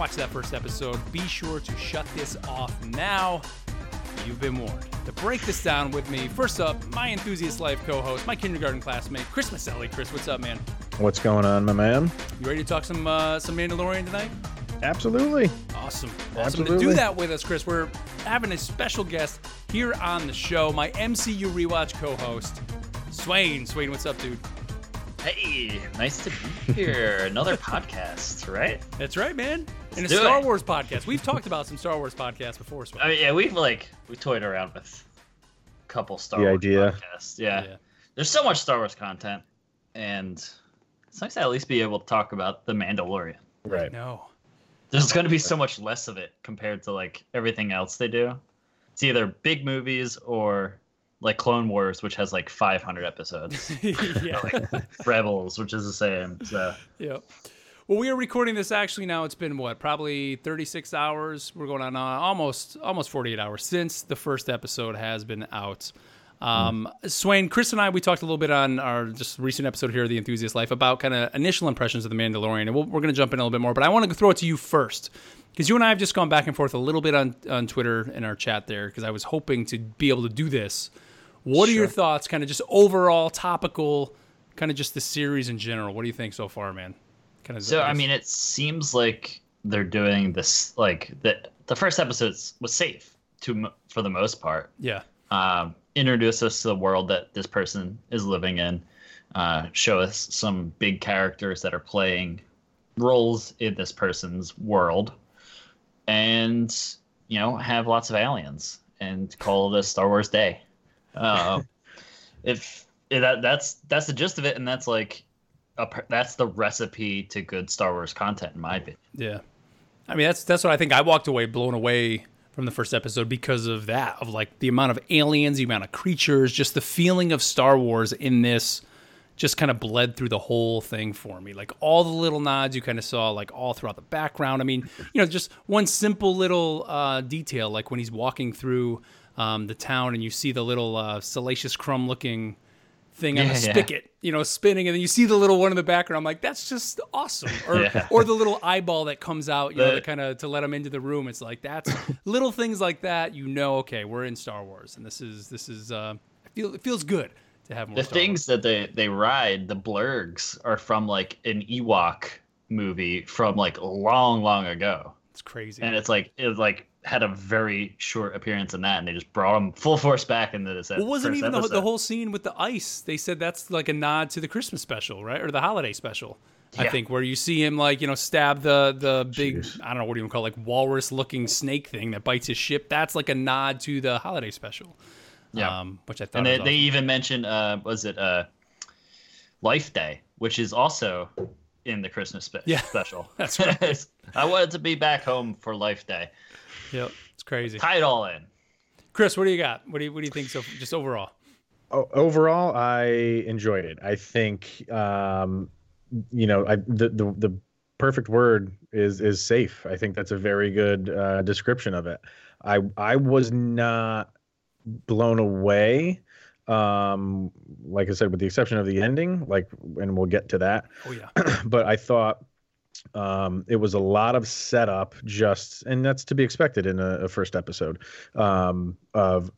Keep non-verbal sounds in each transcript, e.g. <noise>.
So if you have not watched that first episode, be sure to shut this off now. You've been warned. To break this down with me, first up, my enthusiast life co-host, my kindergarten classmate, Chris Maselli. Chris, what's up, man? What's going on, my man? You ready to talk some uh, some Mandalorian tonight? Absolutely. Awesome. Awesome Absolutely. to do that with us, Chris. We're having a special guest here on the show, my MCU rewatch co-host, Swain. Swain, what's up, dude? Hey, nice to be here. Another podcast, right? That's right, man. And a do Star it. Wars podcast. We've talked about some Star Wars podcasts before, Swain. I mean, yeah, we've like we toyed around with a couple Star The Wars idea. podcasts. Yeah. Yeah. there's so much Star Wars content, and it's nice to at least be able to talk about the Mandalorian. Right. No. There's going to be so much less of it compared to like everything else they do. It's either big movies or like Clone Wars, which has like 500 episodes. <laughs> <laughs> yeah. Rebels, which is the same. So Yep. Well, we are recording this actually now. It's been what, probably 36 hours. We're going on uh, almost almost 48 hours since the first episode has been out. Um, Swain, Chris, and I we talked a little bit on our just recent episode here of the Enthusiast Life about kind of initial impressions of the Mandalorian, and we'll, we're going to jump in a little bit more. But I want to throw it to you first because you and I have just gone back and forth a little bit on on Twitter in our chat there because I was hoping to be able to do this. What are your thoughts, kind of just overall topical, kind of just the series in general? What do you think so far, man? Kind of. So I mean, it seems like they're doing this like that. The first episode was safe to for the most part. yeah, Um, introduce us to the world that this person is living in. Uh, show us some big characters that are playing roles in this person's world, and you know have lots of aliens and call it a Star Wars day. Uh, if that that's that's the gist of it, and that's like a, that's the recipe to good Star Wars content, in my opinion. yeah. I mean, that's that's what I think. I walked away blown away from the first episode because of that, of like the amount of aliens, the amount of creatures, just the feeling of Star Wars in this. Just kind of bled through the whole thing for me. Like all the little nods you kind of saw, like all throughout the background. I mean, you know, just one simple little uh, detail, like when he's walking through um, the town and you see the little uh, salacious crumb looking thing on Yeah, the yeah. spigot, you know, spinning, and then you see the little one in the background. I'm like, that's just awesome. Or Yeah. or the little eyeball that comes out, you know, to kind of to let them into the room. It's like that's <laughs> little things like that. You know, okay, we're in Star Wars, and this is this is uh, I feel it feels good to have more. the Star things that they they ride the blurrgs are from like an ewok movie from like long long ago It's crazy. and it's like it's like had a very short appearance in that and they just brought him full force back into this well, wasn't first even the, episode. the whole scene with the ice. They said that's like a nod to the Christmas special, right, or the holiday special. I think where you see him like you know stab the the big Jeez. I don't know what do you even call it, like walrus looking snake thing that bites his ship. That's like a nod to the holiday special. Yeah. um, which I thought and they, was they even mentioned uh was it uh life day which is also in the christmas spe- Yeah, special <laughs> that's right. <laughs> i wanted to be back home for life day Yep, it's crazy. tie it all in Chris, what do you got? What do you what do you think so just overall? O- overall, I enjoyed it. I think, um, you know, I, the, the the perfect word is is safe. I think that's a very good uh, description of it. I I was not blown away. Um, like I said, with the exception of the ending, like, and we'll get to that. Oh yeah, <clears throat> but I thought um, it was a lot of setup, just and that's to be expected in a, a first episode um, of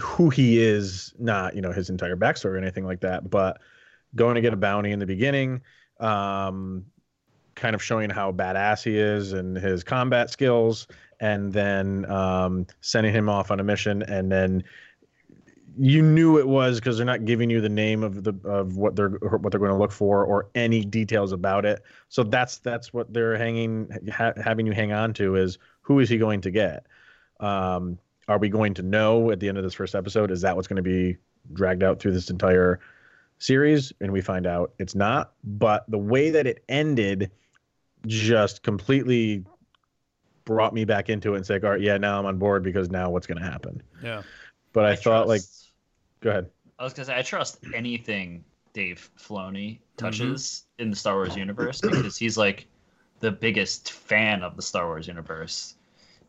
who he is, not you know his entire backstory or anything like that, but going to get a bounty in the beginning, um, kind of showing how badass he is and his combat skills, and then um, sending him off on a mission, and then you knew it was because they're not giving you the name of the of what they're what they're going to look for or any details about it. So that's that's what they're hanging ha- having you hang on to is who is he going to get? Um, are we going to know at the end of this first episode? Is that what's going to be dragged out through this entire series? And we find out it's not. But the way that it ended just completely brought me back into it and said, all right, yeah, now I'm on board because now what's going to happen? yeah. But I, thought, like, trust- go ahead. I was gonna say I trust anything Dave Filoni touches Mm-hmm. in the Star Wars universe because he's like the biggest fan of the Star Wars universe.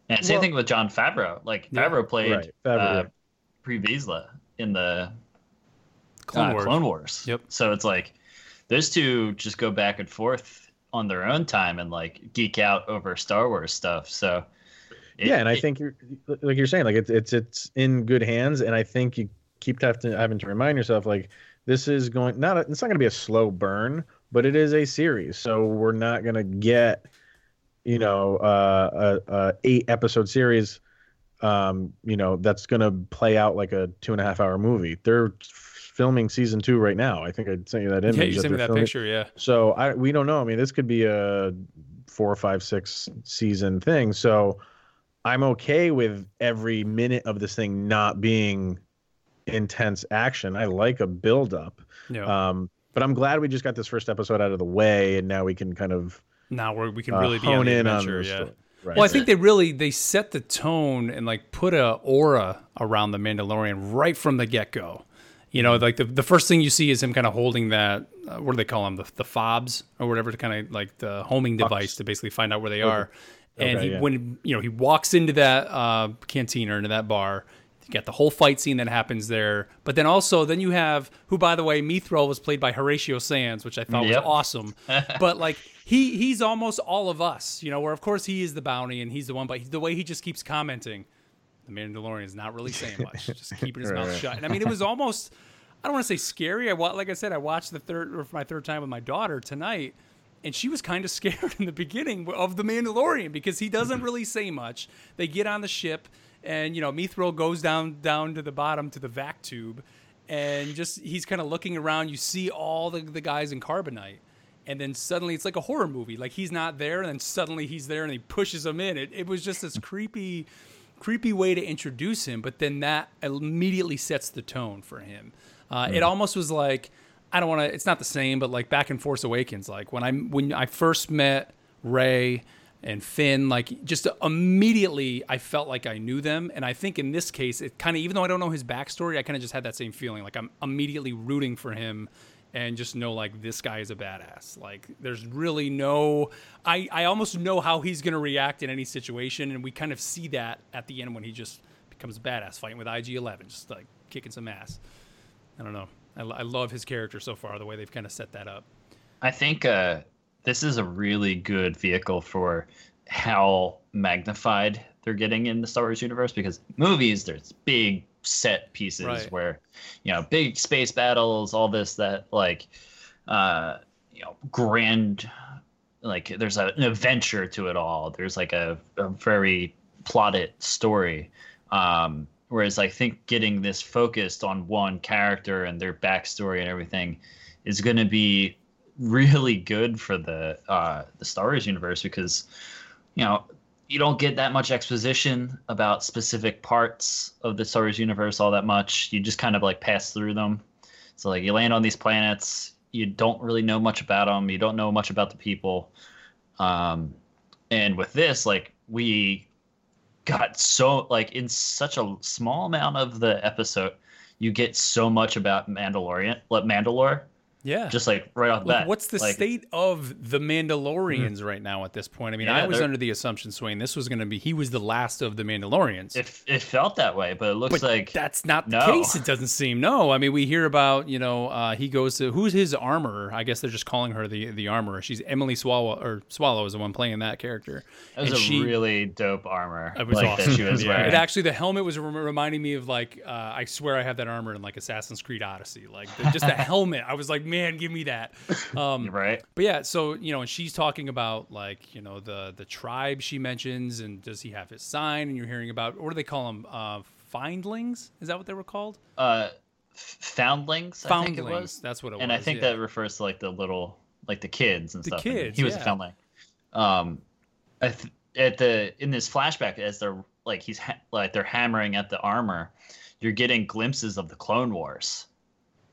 And same Well- thing with Jon Favreau. Like Yeah. Favreau played Right, Favreau, uh, yeah. Pre Vizsla in the Clone uh, Wars. Clone Wars. Yep. So it's like those two just go back and forth on their own time and like geek out over Star Wars stuff. So it, yeah, and I it, think you're like you're saying, like it's it's it's in good hands, and I think you keep having to, having to remind yourself like this is going not a, it's not going to be a slow burn, but it is a series, so we're not going to get you know uh, a, a eight episode series um, you know, that's going to play out like a two and a half hour movie. They're filming season two right now. I think I sent you that image. Yeah, you sent me that filming. picture. Yeah. So I we don't know. I mean, this could be a four, five, six season thing. So I'm okay with every minute of this thing not being intense action. I like a buildup. Yeah. Um, but I'm glad we just got this first episode out of the way, and now we can kind of now we we can really uh, be on the adventure. On yeah. Story. Right. Well, I think they really they set the tone and like put a aura around the Mandalorian right from the get go. You know, like the, the first thing you see is him kind of holding that uh, what do they call them the the fobs or whatever to kind of like the homing device to basically find out where they are. Okay. And he yeah. when you know he walks into that uh, canteen or into that bar, you got the whole fight scene that happens there. But then also then you have who by the way Mythrol was played by Horatio Sanz, which I thought yep. was awesome. <laughs> but like he he's almost all of us, you know. Where of course he is the bounty and he's the one, but the way he just keeps commenting, the Mandalorian is not really saying much, <laughs> just keeping his mouth shut. And I mean, it was almost I don't want to say scary. I like I said, I watched the third or my third time with my daughter tonight, and she was kind of <laughs> scared in the beginning of the Mandalorian because he doesn't mm-hmm. really say much. They get on the ship, and you know, Mythrol goes down down to the bottom to the vac tube, and just he's kind of looking around. You see all the the guys in carbonite and then suddenly it's like a horror movie. Like he's not there, and then suddenly he's there, and he pushes him in. It it was just this creepy, creepy way to introduce him. But then that immediately sets the tone for him. Uh, mm. It almost was like I don't want to. It's not the same, but like back in Force Awakens, like when I when I first met Rey and Finn, like just immediately I felt like I knew them. And I think in this case, it kind of even though I don't know his backstory, I kind of just had that same feeling. Like I'm immediately rooting for him and just know like this guy is a badass. Like there's really no I I almost know how he's going to react in any situation and we kind of see that at the end when he just becomes a badass fighting with IG-11 just like kicking some ass. I don't know. I, I love his character so far the way they've kind of set that up. I think uh this is a really good vehicle for how magnified they're getting in the Star Wars universe because movies there's big set pieces right. where you know big space battles all this that like uh you know grand like there's a, an adventure to it all there's like a, a very plotted story um whereas i think getting this focused on one character and their backstory and everything is going to be really good for the uh the star wars universe because you know you don't get that much exposition about specific parts of the Star Wars universe all that much. You just kind of like pass through them. So like you land on these planets, you don't really know much about them. You don't know much about the people. Um, and with this, like we got so like in such a small amount of the episode, you get so much about Mandalorian, like Mandalore, yeah. Just like right off the like, bat. What's the like, state of the Mandalorians mm-hmm. right now at this point? I mean, yeah, I was under the assumption, Swain, this was going to be, he was the last of the Mandalorians. It, it felt that way, but it looks but like. That's not the no. case, it doesn't seem. No. I mean, we hear about, you know, uh, he goes to, who's his armor? I guess they're just calling her the the armor. She's Emily Swallow, or Swallow is the one playing that character. That was and a she, really dope armor. It was like, awesome. That she was <laughs> yeah. It actually, the helmet was reminding me of like, uh, I swear I have that armor in like Assassin's Creed Odyssey. Like, the, just the <laughs> helmet. I was like, man, give me that. <laughs> Um, right. But yeah, so you know, and she's talking about like you know the the tribe she mentions, and does he have his sign? And you're hearing about what do they call them? Uh, findlings? Is that what they were called? Uh, foundlings. Foundlings. I think it was. That's what it and was. And I think yeah. that refers to like the little, like the kids and the stuff. kids. he was yeah. a foundling. Um, at the in this flashback, as they're like he's ha- like they're hammering at the armor, you're getting glimpses of the Clone Wars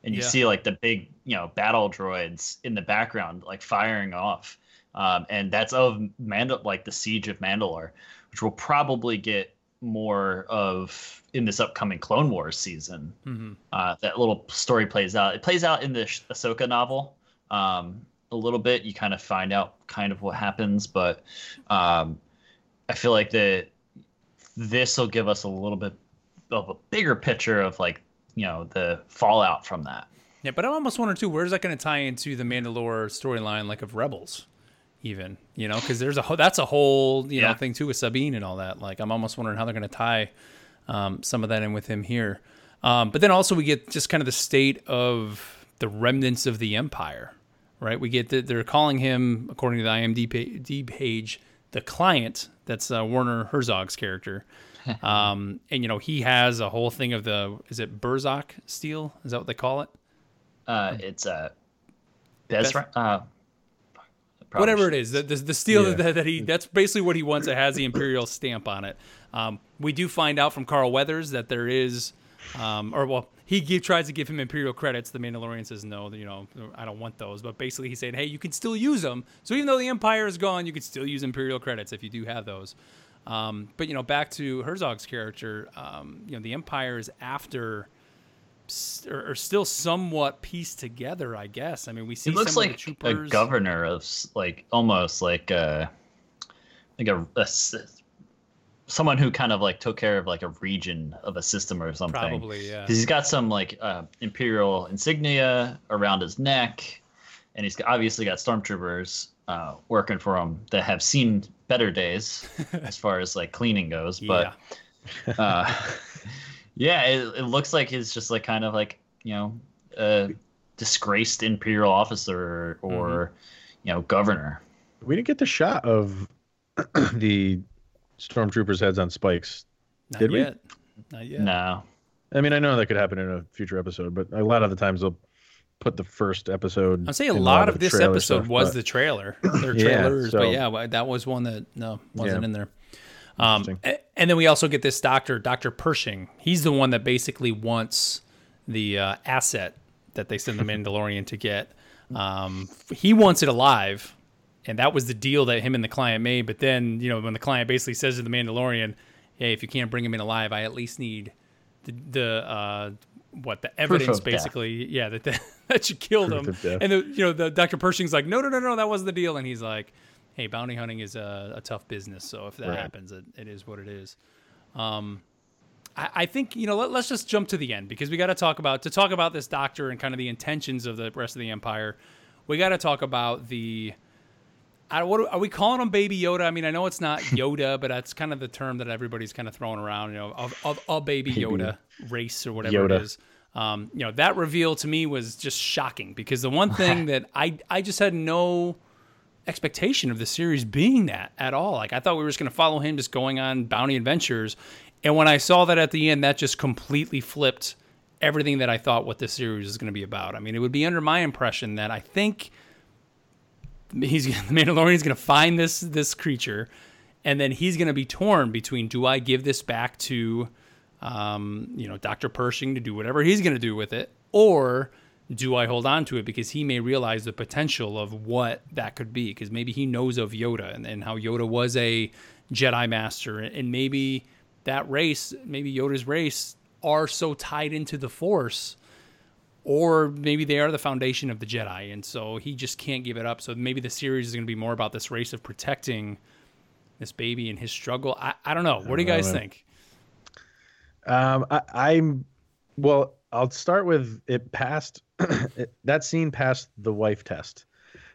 and you yeah. see like the big you know battle droids in the background like firing off um, and that's of Mandal like the siege of Mandalore which we'll probably get more of in this upcoming Clone Wars season. Mm-hmm. Uh, that little story plays out. It plays out in the Ahsoka novel um, a little bit. You kind of find out kind of what happens, but um, I feel like that this will give us a little bit of a bigger picture of like you know the fallout from that. Yeah, but I'm almost wondering too, where's that going to tie into the Mandalore storyline, like of Rebels, even you know, because there's a whole, that's a whole you know thing too with Sabine and all that. Like, I'm almost wondering how they're going to tie um, some of that in with him here. Um, but then also we get just kind of the state of the remnants of the Empire, right? We get that they're calling him, according to the IMDb page, the client. That's uh, Werner Herzog's character. <laughs> Um, and you know he has a whole thing of the is it Burzok steel? Is that what they call it? Uh, it's uh, Bez, Bez- uh, whatever it is, the, the, the steel Yeah. that, that he that's basically what he wants. It has the imperial stamp on it. Um, we do find out from Carl Weathers that there is, um, or well, he give, tries to give him imperial credits. The Mandalorian says no, you know, I don't want those. But basically, he's saying, hey, you can still use them. So even though the empire is gone, you can still use imperial credits if you do have those. Um, but you know, back to Herzog's character, um, you know, the empire is after. Or, or still somewhat pieced together, I guess. I mean, we see He looks like a governor of like almost like a like a, a someone who kind of like took care of like a region of a system or something. Probably, yeah. 'Cause he's got some like uh, imperial insignia around his neck, and he's obviously got stormtroopers uh, working for him that have seen better days <laughs> as far as like cleaning goes. But uh, <laughs> yeah, it, it looks like he's just like kind of like you know a disgraced imperial officer or you know governor. We didn't get the shot of <clears throat> the stormtroopers' heads on spikes. Not Did we? Not yet. No, I mean, I know that could happen in a future episode, but a lot of the times they'll put the first episode. I'd say a lot of this episode stuff, was but- the trailer. <clears throat> Their Yeah, trailers, but yeah, that was one that no wasn't Yeah. in there. Um, Interesting. and then we also get this doctor, Doctor Pershing. He's the one that basically wants the uh, asset that they send the <laughs> Mandalorian to get. Um, he wants it alive, and that was the deal that him and the client made. But then, you know, when the client basically says to the Mandalorian, "Hey, if you can't bring him in alive, I at least need the, the uh, what the evidence, of death. basically, yeah, that that, <laughs> that you killed Proof him." And the you know the Dr. Pershing's like, "No, no, no, no, that wasn't the deal," and he's like. Hey, bounty hunting is a, a tough business, so if that Right. happens, it, it is what it is. Um, I, I think you know. Let, let's just jump to the end because we got to talk about to talk about this doctor and kind of the intentions of the rest of the empire. We got to talk about the. I, what are we calling him, Baby Yoda? I mean, I know it's not Yoda, but that's kind of the term that everybody's kind of throwing around. You know, of, of a Baby Yoda race or whatever Yoda. it is. Um, you know, that reveal to me was just shocking because the one thing <laughs> that I I just had no expectation of the series being that at all. Like I thought we were just going to follow him just going on bounty adventures, and when I saw that at the end, that just completely flipped everything that I thought what this series is going to be about. I mean, it would be under my impression that I think he's <laughs> the Mandalorian's going to find this this creature, and then he's going to be torn between do I give this back to, um, you know, Doctor Pershing to do whatever he's going to do with it, or do I hold on to it because he may realize the potential of what that could be? Because maybe he knows of Yoda and, and how Yoda was a Jedi master and maybe that race, maybe Yoda's race are so tied into the Force or maybe they are the foundation of the Jedi, and so he just can't give it up. So maybe the series is going to be more about this race of protecting this baby and his struggle. I, I don't know. What do you guys think? Um, I, I'm well. I'll start with it passed. <clears throat> it, that scene passed the wife test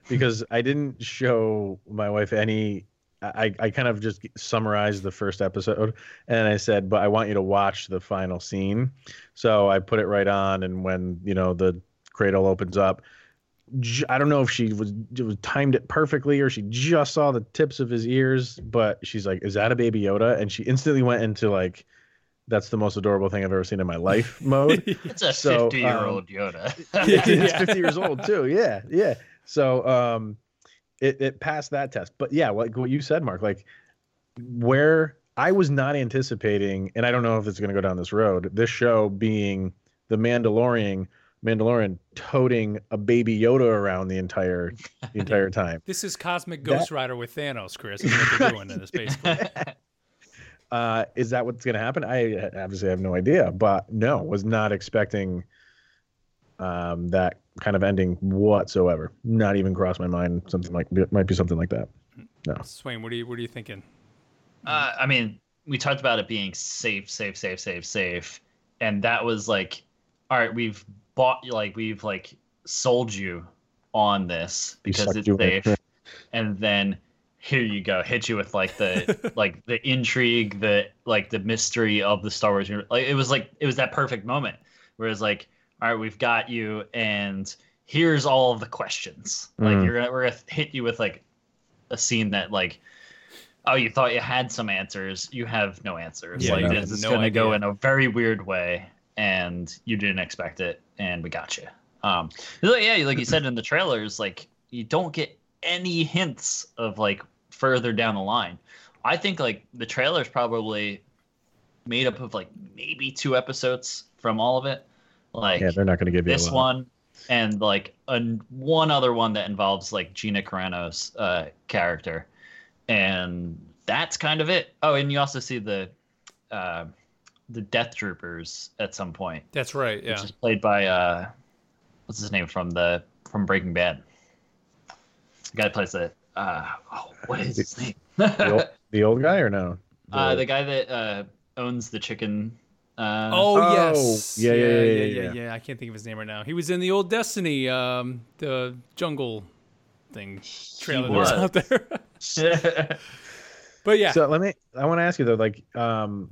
because I didn't show my wife any. I, I kind of just summarized the first episode and I said, but I want you to watch the final scene. So I put it right on, and when you know the cradle opens up, I don't know if she was, was timed it perfectly or she just saw the tips of his ears, but she's like, "Is that a baby Yoda?" And she instantly went into like, "That's the most adorable thing I've ever seen in my life" <laughs> mode. it's a So, um, fifty-year-old Yoda. <laughs> it's 50 <laughs> years old too. Yeah, yeah. So um, it it passed that test. But yeah, like what you said, Mark, like where I was not anticipating, and I don't know if it's going to go down this road. This show being the Mandalorian, Mandalorian toting a baby Yoda around the entire <laughs> the entire time. This is Cosmic Ghost Rider with Thanos, Chris. Is what they're doing in this basically. <laughs> Uh, is that what's going to happen? I obviously have no idea, but no, was not expecting um, that kind of ending whatsoever. Not even crossed my mind. Something like might be something like that. No. Swain, what are you what are you thinking? Uh, I mean, we talked about it being safe, safe, safe, safe, safe, and that was like, all right, we've bought like we've like sold you on this because it's you in. safe, and then here you go, hit you with like the <laughs> like the intrigue, the like the mystery of the Star Wars. Like it was like it was that perfect moment where it's like, all right, we've got you, and here's all of the questions. Like Mm. you're gonna we're gonna hit you with like a scene that like. Oh, you thought you had some answers. You have no answers. Yeah, like you this is no gonna go in a very weird way, and you didn't expect it, and we got you. Um, like, yeah, like you said in the trailers, like you don't get any hints of like further down the line. I think like the trailer's probably made up of like maybe two episodes from all of it. Like Yeah, they're not going to give you this one and like a, one other one that involves like Gina Carano's uh, character, and that's kind of it. Oh, and you also see the uh, the Death Troopers at some point, That's right. Yeah. which is played by uh, what's his name from the from Breaking Bad. The guy that plays the uh, oh, what is his name? The <laughs> old, the old guy or no? uh, the guy that uh, owns the chicken. Uh, Oh, Oh, yes. yeah, yeah, yeah, yeah, yeah, yeah, yeah. I can't think of his name right now. He was in the old Destiny, um, the jungle thing trailer that was was. out there. <laughs> <laughs> but yeah, So let me. I want to ask you though, like, um,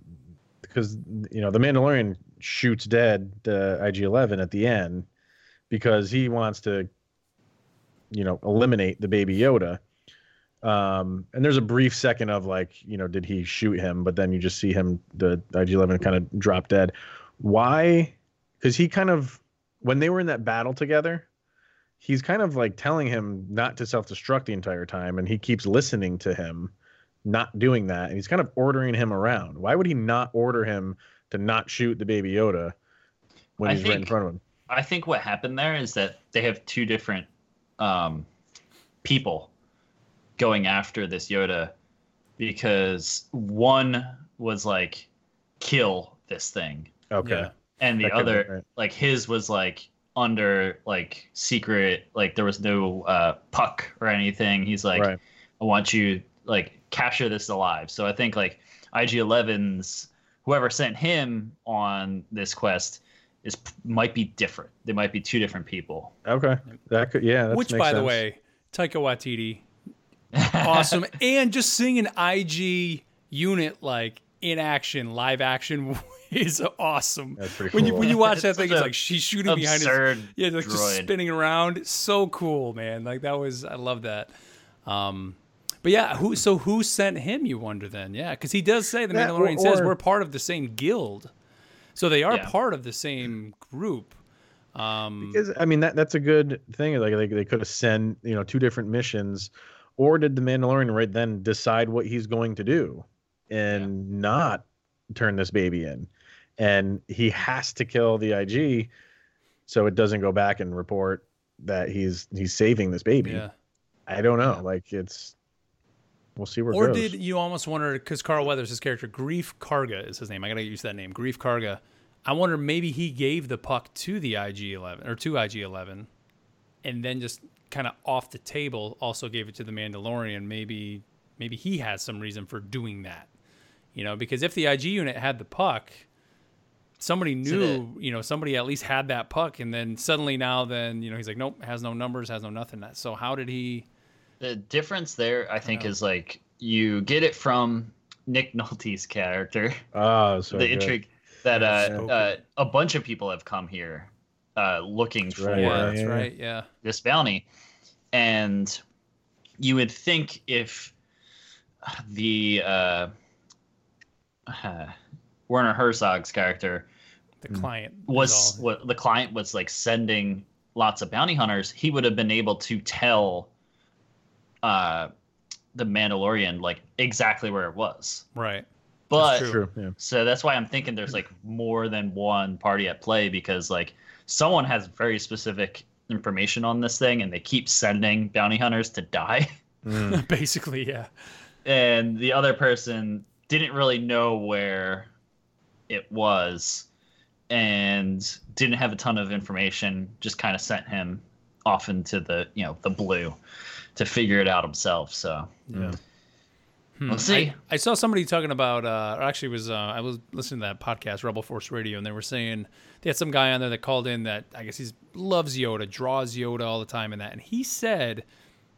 because you know the Mandalorian shoots dead the IG-11 at the end because he wants to, you know, eliminate the Baby Yoda. Um, and there's a brief second of like, you know, did he shoot him? But then you just see him, the IG-11 kind of drop dead. Why? Because he kind of, when they were in that battle together, he's kind of like telling him not to self-destruct the entire time, and he keeps listening to him not doing that, and he's kind of ordering him around. Why would he not order him to not shoot the Baby Yoda when I he's right in front of him? I think what happened there is that they have two different um, people going after this Yoda because one was like kill this thing Okay. Yeah. and the That other right. like his was like under like secret like there was no uh puck or anything he's like right. I want you like capture this alive. So I think like IG11's whoever sent him on this quest is might be different. They might be two different people. Okay. That could. Yeah. That which, makes by the way, Taika Waititi, awesome, and just seeing an IG unit like in action, live action <laughs> is awesome. That's pretty When you when you watch that thing, it's like she's shooting behind his Absurd. Yeah, like just spinning around. So cool, man. Like that was I love that. Um but yeah, who so who sent him, you wonder then? Yeah, because he does say the Yeah, Mandalorian or- says we're part of the same guild. So they are Yeah. part of the same group. Um Because I mean that that's a good thing. Like they, they could have sent you know two different missions, or did the Mandalorian right then decide what he's going to do, and not turn this baby in, and he has to kill the IG, so it doesn't go back and report that he's he's saving this baby. yeah. I don't know. Like it's, we'll see where it Or did you almost wonder because Carl Weathers, his character, Greef Karga is his name. I gotta use that name, Greef Karga. I wonder maybe he gave the puck to the IG Eleven or to IG Eleven, and then just kind of off the table also gave it to the Mandalorian. Maybe maybe he has some reason for doing that. You know, because if the IG unit had the puck, somebody So knew, you know, somebody at least had that puck, and then suddenly now, then you know, he's like, nope, has no numbers, has no nothing. So how did he? The difference there, I think, know. is like you get it from Nick Nolte's character. Oh, so <laughs> the good. intrigue that Yeah, uh, uh, a bunch of people have come here uh, looking for right, Yeah, Yeah, that's right. Yeah. this bounty, and you would think if the uh, uh, <sighs> Werner Herzog's character The client was all- what the client was like sending lots of bounty hunters, he would have been able to tell uh, the Mandalorian like exactly where it was. right. But true. True. Yeah. so that's why I'm thinking there's like more than one party at play because like someone has very specific information on this thing and they keep sending bounty hunters to die. <laughs> Mm. <laughs> Basically, yeah. and the other person didn't really know where it was and didn't have a ton of information just kind of sent him off into the you know the blue to figure it out himself so Yeah. We'll see. I saw somebody talking about, uh, or actually, was uh, I was listening to that podcast, Rebel Force Radio, and they were saying they had some guy on there that called in that I guess he loves Yoda, draws Yoda all the time, and that, and he said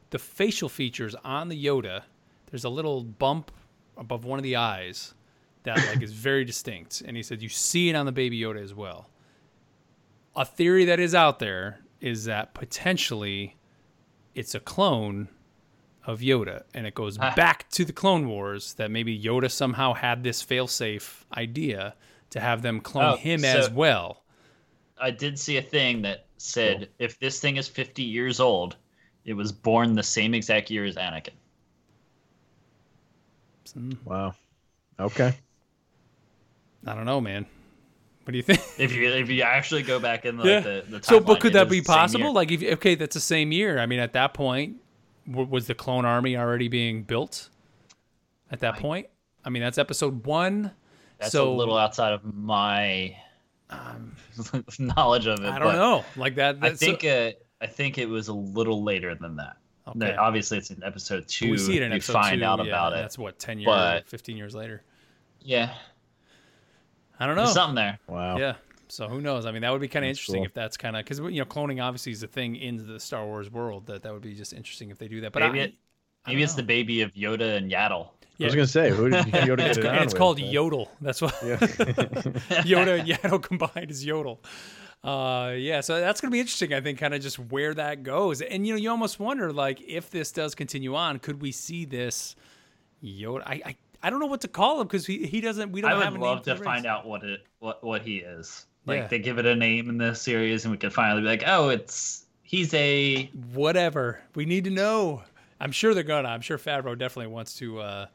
the facial features on the Yoda, there's a little bump above one of the eyes that like is very <laughs> distinct, and he said you see it on the Baby Yoda as well. A theory that is out there is that potentially it's a clone of Yoda, and it goes Ah. back to the Clone Wars that maybe Yoda somehow had this failsafe idea to have them clone Oh, him so- as well. I did see a thing that said if this thing is 50 years old, it was born the same exact year as Anakin. Wow. Okay. I don't know, man. What do you think? If you if you actually go back in like, Yeah. the, the so, but could that be possible? Like, if okay, that's the same year. I mean, at that point, w- was the clone army already being built? At that point, I mean, that's episode one. that's so a little outside of my <laughs> knowledge of it. I don't but know, like that. I that's so- think uh, I think it was a little later than that. Okay. That- obviously, it's in episode two. we see it in you episode find two, out yeah, about it. That's what ten years, but- fifteen years later. Yeah, I don't know. there's something there. Wow. Yeah. So who knows? I mean, that would be kind of interesting cool. if that's kind of because you know cloning obviously is a thing in the Star Wars world. That that would be just interesting if they do that. But Maybe I, it- I Maybe don't it's the baby of Yoda and Yaddle. I was gonna say, who did <laughs> Yoda get It's, it on it's with? called Uh, Yodel. That's what Yeah. <laughs> <laughs> Yoda and Yaddle combined is Yodel. Uh, yeah, so that's gonna be interesting. I think kind of just where that goes, and you know, you almost wonder like if this does continue on, could we see this Yoda? I I, I don't know what to call him because he, he doesn't. We don't I have would a name love for to find out what it what what he is. Like Yeah. they give it a name in this series, and we can finally be like, oh, it's he's a whatever. We need to know. I'm sure they're gonna. I'm sure Favreau definitely wants to. uh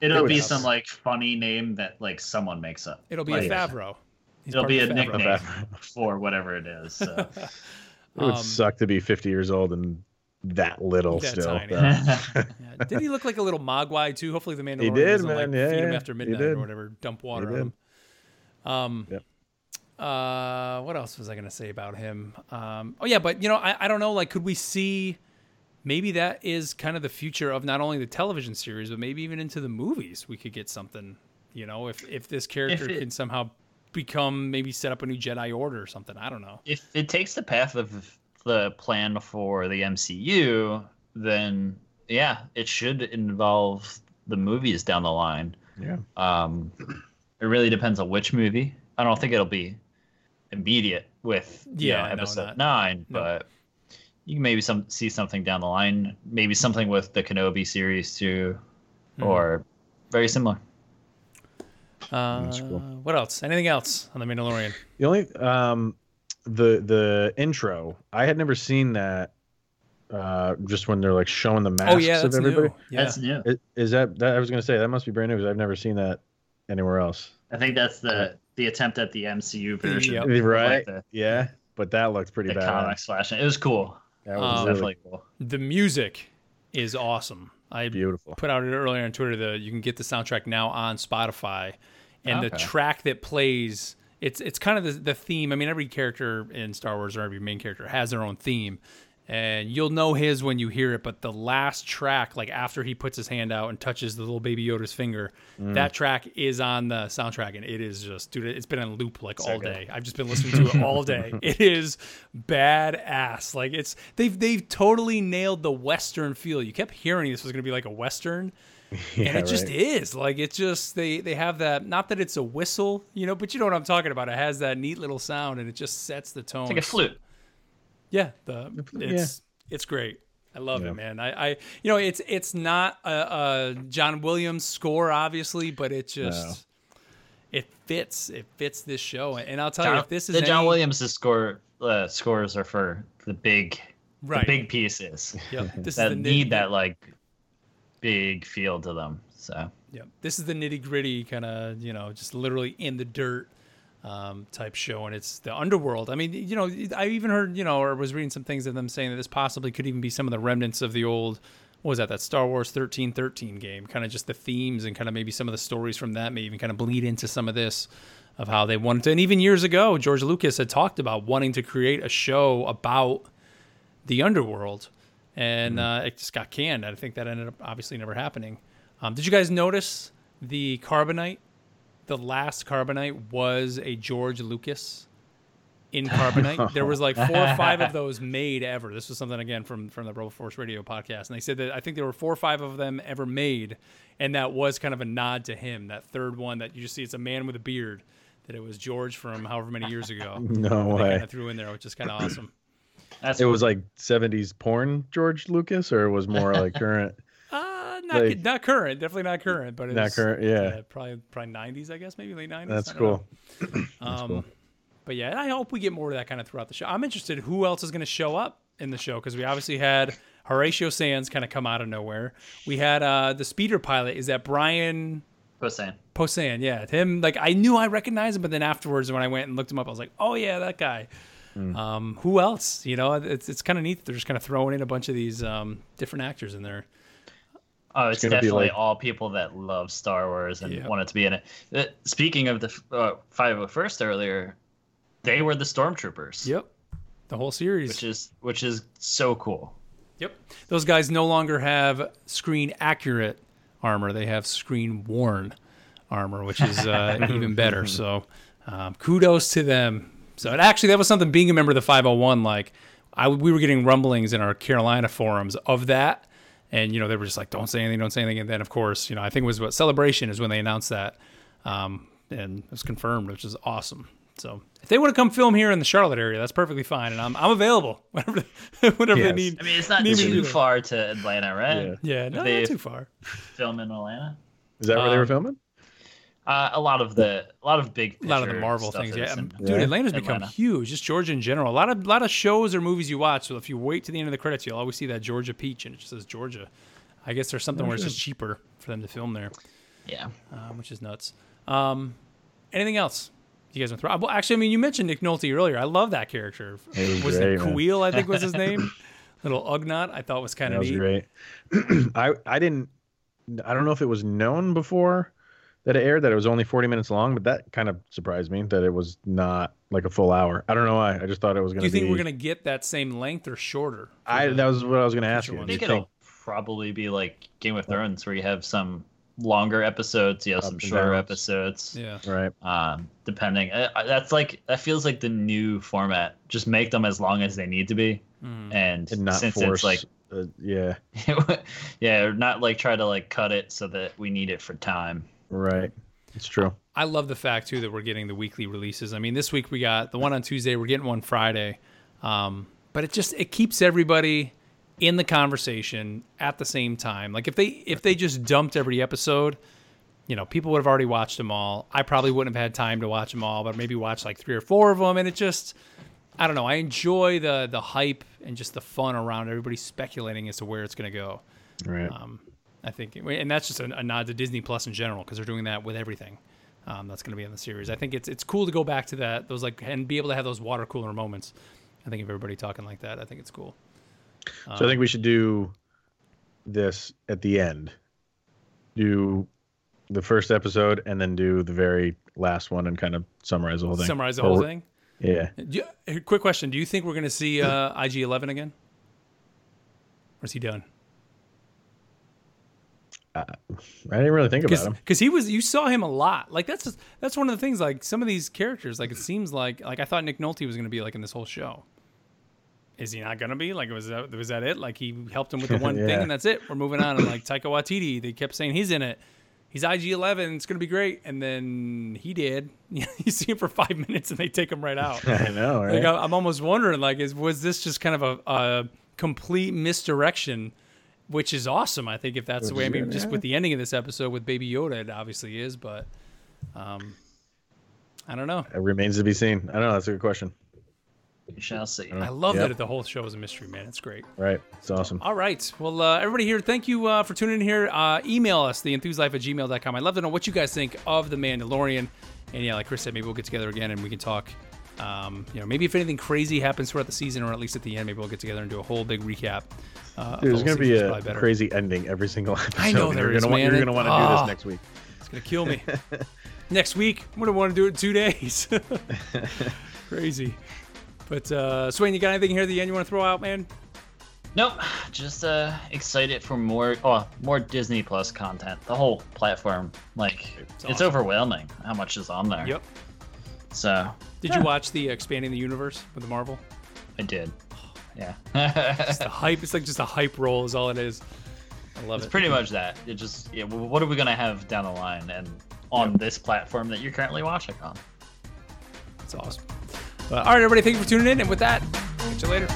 It'll be some like funny name that like someone makes up. It'll be Like, a Favreau. He's It'll be a of Favreau. nickname for whatever it is. So. <laughs> It would Um, suck to be 50 years old and that little That still. <laughs> Yeah. Yeah. Did he look like a little mogwai too? Hopefully the Mandalorian did, doesn't like. Yeah, feed him after midnight or whatever, dump water on him. Um, Yep. Uh, what else was I gonna say about him? Um, oh yeah, but you know, I, I don't know. Like, could we see? Maybe that is kind of the future of not only the television series, but maybe even into the movies. We could get something. You know, if if this character it- can somehow become maybe set up a new Jedi Order or something. I don't know. if it takes the path of the plan for the MCU, then yeah, it should involve the movies down the line. yeah. Um, it really depends on which movie. I don't think it'll be immediate with you Yeah, know, episode not- nine, no. but you can maybe some see something down the line. Maybe something with the Kenobi series too, Hmm. or very similar. Uh, cool. What else? Anything else on the Mandalorian? The only um the the intro, I had never seen that uh just when they're like showing the masks oh yeah, that's of everybody. new. Yeah. That's new. Is, is that that I was gonna say that must be brand new because I've never seen that anywhere else. I think that's the the attempt at the MCU version, Yep. of, like, Right? the, yeah. But that looked pretty the bad. comics flashing. It was cool. That was Um, definitely cool. the music is awesome. I beautiful. put out it earlier on Twitter. The you can get the soundtrack now on Spotify, and the track that plays it's it's kind of the, the theme. I mean, every character in Star Wars or every main character has their own theme, and you'll know his when you hear it. But the last track, like after he puts his hand out and touches the little baby Yoda's finger, mm. that track is on the soundtrack, and it is just dude. It's been on loop like all day. I've just been listening to it all day. <laughs> It is badass. Like it's they've they've totally nailed the western feel. You kept hearing this was going to be like a western <laughs> Yeah, and it just is like it's just they they have that not that it's a whistle you know but you know what i'm talking about it has that neat little sound and it just sets the tone It's like a flute. Yeah the it's it's great. I love Yeah. it man. I i you know it's it's not a, a john williams score obviously but it just it fits it fits this show. And i'll tell you John, if this is the John any- Williams' score uh, scores are for the big, right. the big pieces. Yep, <laughs> this that is the need that like big feel to them. So. Yeah, this is the nitty gritty kind of you know just literally in the dirt um, type show, and it's the underworld. I mean, you know, I even heard you know or was reading some things of them saying that this possibly could even be some of the remnants of the old. What was that? That Star Wars thirteen thirteen game, kind of just the themes and kind of maybe some of the stories from that may even kind of bleed into some of this of how they wanted to. And even years ago, George Lucas had talked about wanting to create a show about the underworld, and uh, it just got canned. I think that ended up obviously never happening. Um, did you guys notice the carbonite? The last carbonite was a George Lucas in <laughs> carbonite. there was like four or five of <laughs> those made ever. This was something again from from the Rebel Force Radio podcast, and they said that I think there were four or five of them ever made, and that was kind of a nod to him. That third one that you just see, it's a man with a beard. That it was George from however many years ago. <laughs> No way. kind of threw in there, which is kind of awesome. That's It was like 70s porn George Lucas, or it was more like current? Not Like- not current, definitely not current, but it Not current, yeah. probably probably nineties, I guess, maybe late nineties. That's cool. <clears throat> Um, cool. But yeah, and I hope we get more of that kind of throughout the show. I'm interested who else is going to show up in the show because we obviously had Horatio Sanz kind of come out of nowhere. We had uh, the speeder pilot. Is that Brian Posehn. Posehn, Yeah, him. Like I knew I recognized him, but then afterwards when I went and looked him up, I was like, oh yeah, that guy. Hmm. Um, who else? You know, it's it's kind of neat. that They're just kind of throwing in a bunch of these um, different actors in there. Oh, it's, be definitely like- all people that love Star Wars and Yeah. wanted to be in it. Uh, speaking of the uh, 501st earlier, they were the stormtroopers. Yep, the whole series. Which is which is so cool. Yep. Those guys no longer have screen accurate armor. They have screen worn armor, which is uh, <laughs> even better. So um, kudos to them. So and actually, that was something being a member of the 501. Like, I we were getting rumblings in our Carolina forums of that, and you know they were just like, "Don't say anything, don't say anything." And then of course, you know, I think it was what celebration is when they announced that, um, and it was confirmed, which is awesome. So if they want to come film here in the Charlotte area, that's perfectly fine, and I'm I'm available <laughs> whenever whenever they need. I mean, it's not Need me to do too that. far to Atlanta, right? Yeah. Yeah, no, not too far. Film in Atlanta. Is that where they Um, were filming? Uh, a lot of the a lot of big A lot of the Marvel things, yeah. in- Um, Dude, Yeah. Atlanta's become Atlanta. huge. Just Georgia in general. A lot of a lot of shows or movies you watch. So if you wait to the end of the credits, you'll always see that Georgia peach, and it just says Georgia. I guess there's something where it's just cheaper for them to film there, yeah. um, which is nuts. Um, anything else? You guys want to throw? Well, actually, I mean, you mentioned Nick Nolte earlier. I love that character. He was was great, it man. Kuil? I think was his <laughs> name. Little Ugnaught. I thought was kind of neat. great. <clears throat> I I didn't. I don't know if it was known before that it aired that it was only 40 minutes long, but that kind of surprised me that it was not like a full hour. I don't know why. I just thought it was going Do to you be. think we're gonna get that same length or shorter? I the- that was what I was going to ask you. ones. I think you it'll probably be like Game of Thrones, where you have some longer episodes, you have Up some shorter downs. episodes. yeah. right? Um, depending, uh, uh, that's like that feels like the new format. Just make them as long as they need to be, Mm. and, And not since force. it's like uh, yeah, <laughs> yeah, not like try to like cut it so that we need it for time. Right. It's true. I love the fact too that we're getting the weekly releases. I mean, this week we got the one on Tuesday. We're getting one Friday, um, but it just it keeps everybody in the conversation at the same time. Like if they if they just dumped every episode, you know, people would have already watched them all. I probably wouldn't have had time to watch them all, but maybe watch like three or four of them, and it just. I don't know. I enjoy the the hype and just the fun around everybody speculating as to where it's going to go. Right. Um, I think, and that's just a, a nod to Disney Plus in general because they're doing that with everything um, that's going to be in the series. I think it's it's cool to go back to that those like and be able to have those water cooler moments. I think of everybody talking like that, I think it's cool. so I think we should do this at the end. Do the first episode and then do the very last one and kind of summarize the whole thing. Summarize the whole thing. Yeah. You, quick question: Do you think we're going to see uh, IG Eleven again, or is he done? I didn't really think about him. Because he was, you saw him a lot. Like that's just, that's one of the things. Like some of these characters, like it seems like like I thought Nick Nolte was going to be like in this whole show. Is he not going to be? Like was that was that it? Like he helped him with the <laughs> one thing and that's it. We're moving on. And like Taika Waititi, they kept saying he's in it. He's IG Eleven. It's going to be great. And then he did. <laughs> you see him for five minutes and they take him right out. <laughs> I know, right? Like I- I'm almost wondering, like, is was this just kind of a, a complete misdirection, which is awesome. I think if that's the way. I mean, good, just yeah. with the ending of this episode with Baby Yoda, it obviously is, but um, I don't know. It remains to be seen. I don't know. That's a good question. We shall see. I love Yep. that the whole show is a mystery, man. It's great. Right. It's awesome. All right. Well, uh, everybody here, thank you uh, for tuning in here. Uh, email us, theenthuselife at gmail.com. I'd love to know what you guys think of The Mandalorian. And yeah, like Chris said, maybe we'll get together again and we can talk. Um, you know, maybe if anything crazy happens throughout the season, or at least at the end, maybe we'll get together and do a whole big recap. Uh, Dude, there's going to be a crazy ending every single <laughs> episode. I know there you're is, gonna, want- man. You're going to want to do Ah. this next week. It's gonna kill me. <laughs> Next week, I'm gonna want to do it in two days. <laughs> Crazy. But uh, Swain, you got anything here at the end you want to throw out, man? Nope, just uh excited for more oh more Disney Plus content. The whole platform, like It's it's, overwhelming how much is on there. Yep. So Did you watch the expanding the universe with the Marvel? I did. Yeah. It's the hype. It's like just a hype roll is all it is. I love it's it. pretty much that. It just yeah. well, What are we gonna have down the line and on this platform that you're currently watching on? It's awesome. Uh, all right, everybody. Thank you for tuning in. And with that, catch you later.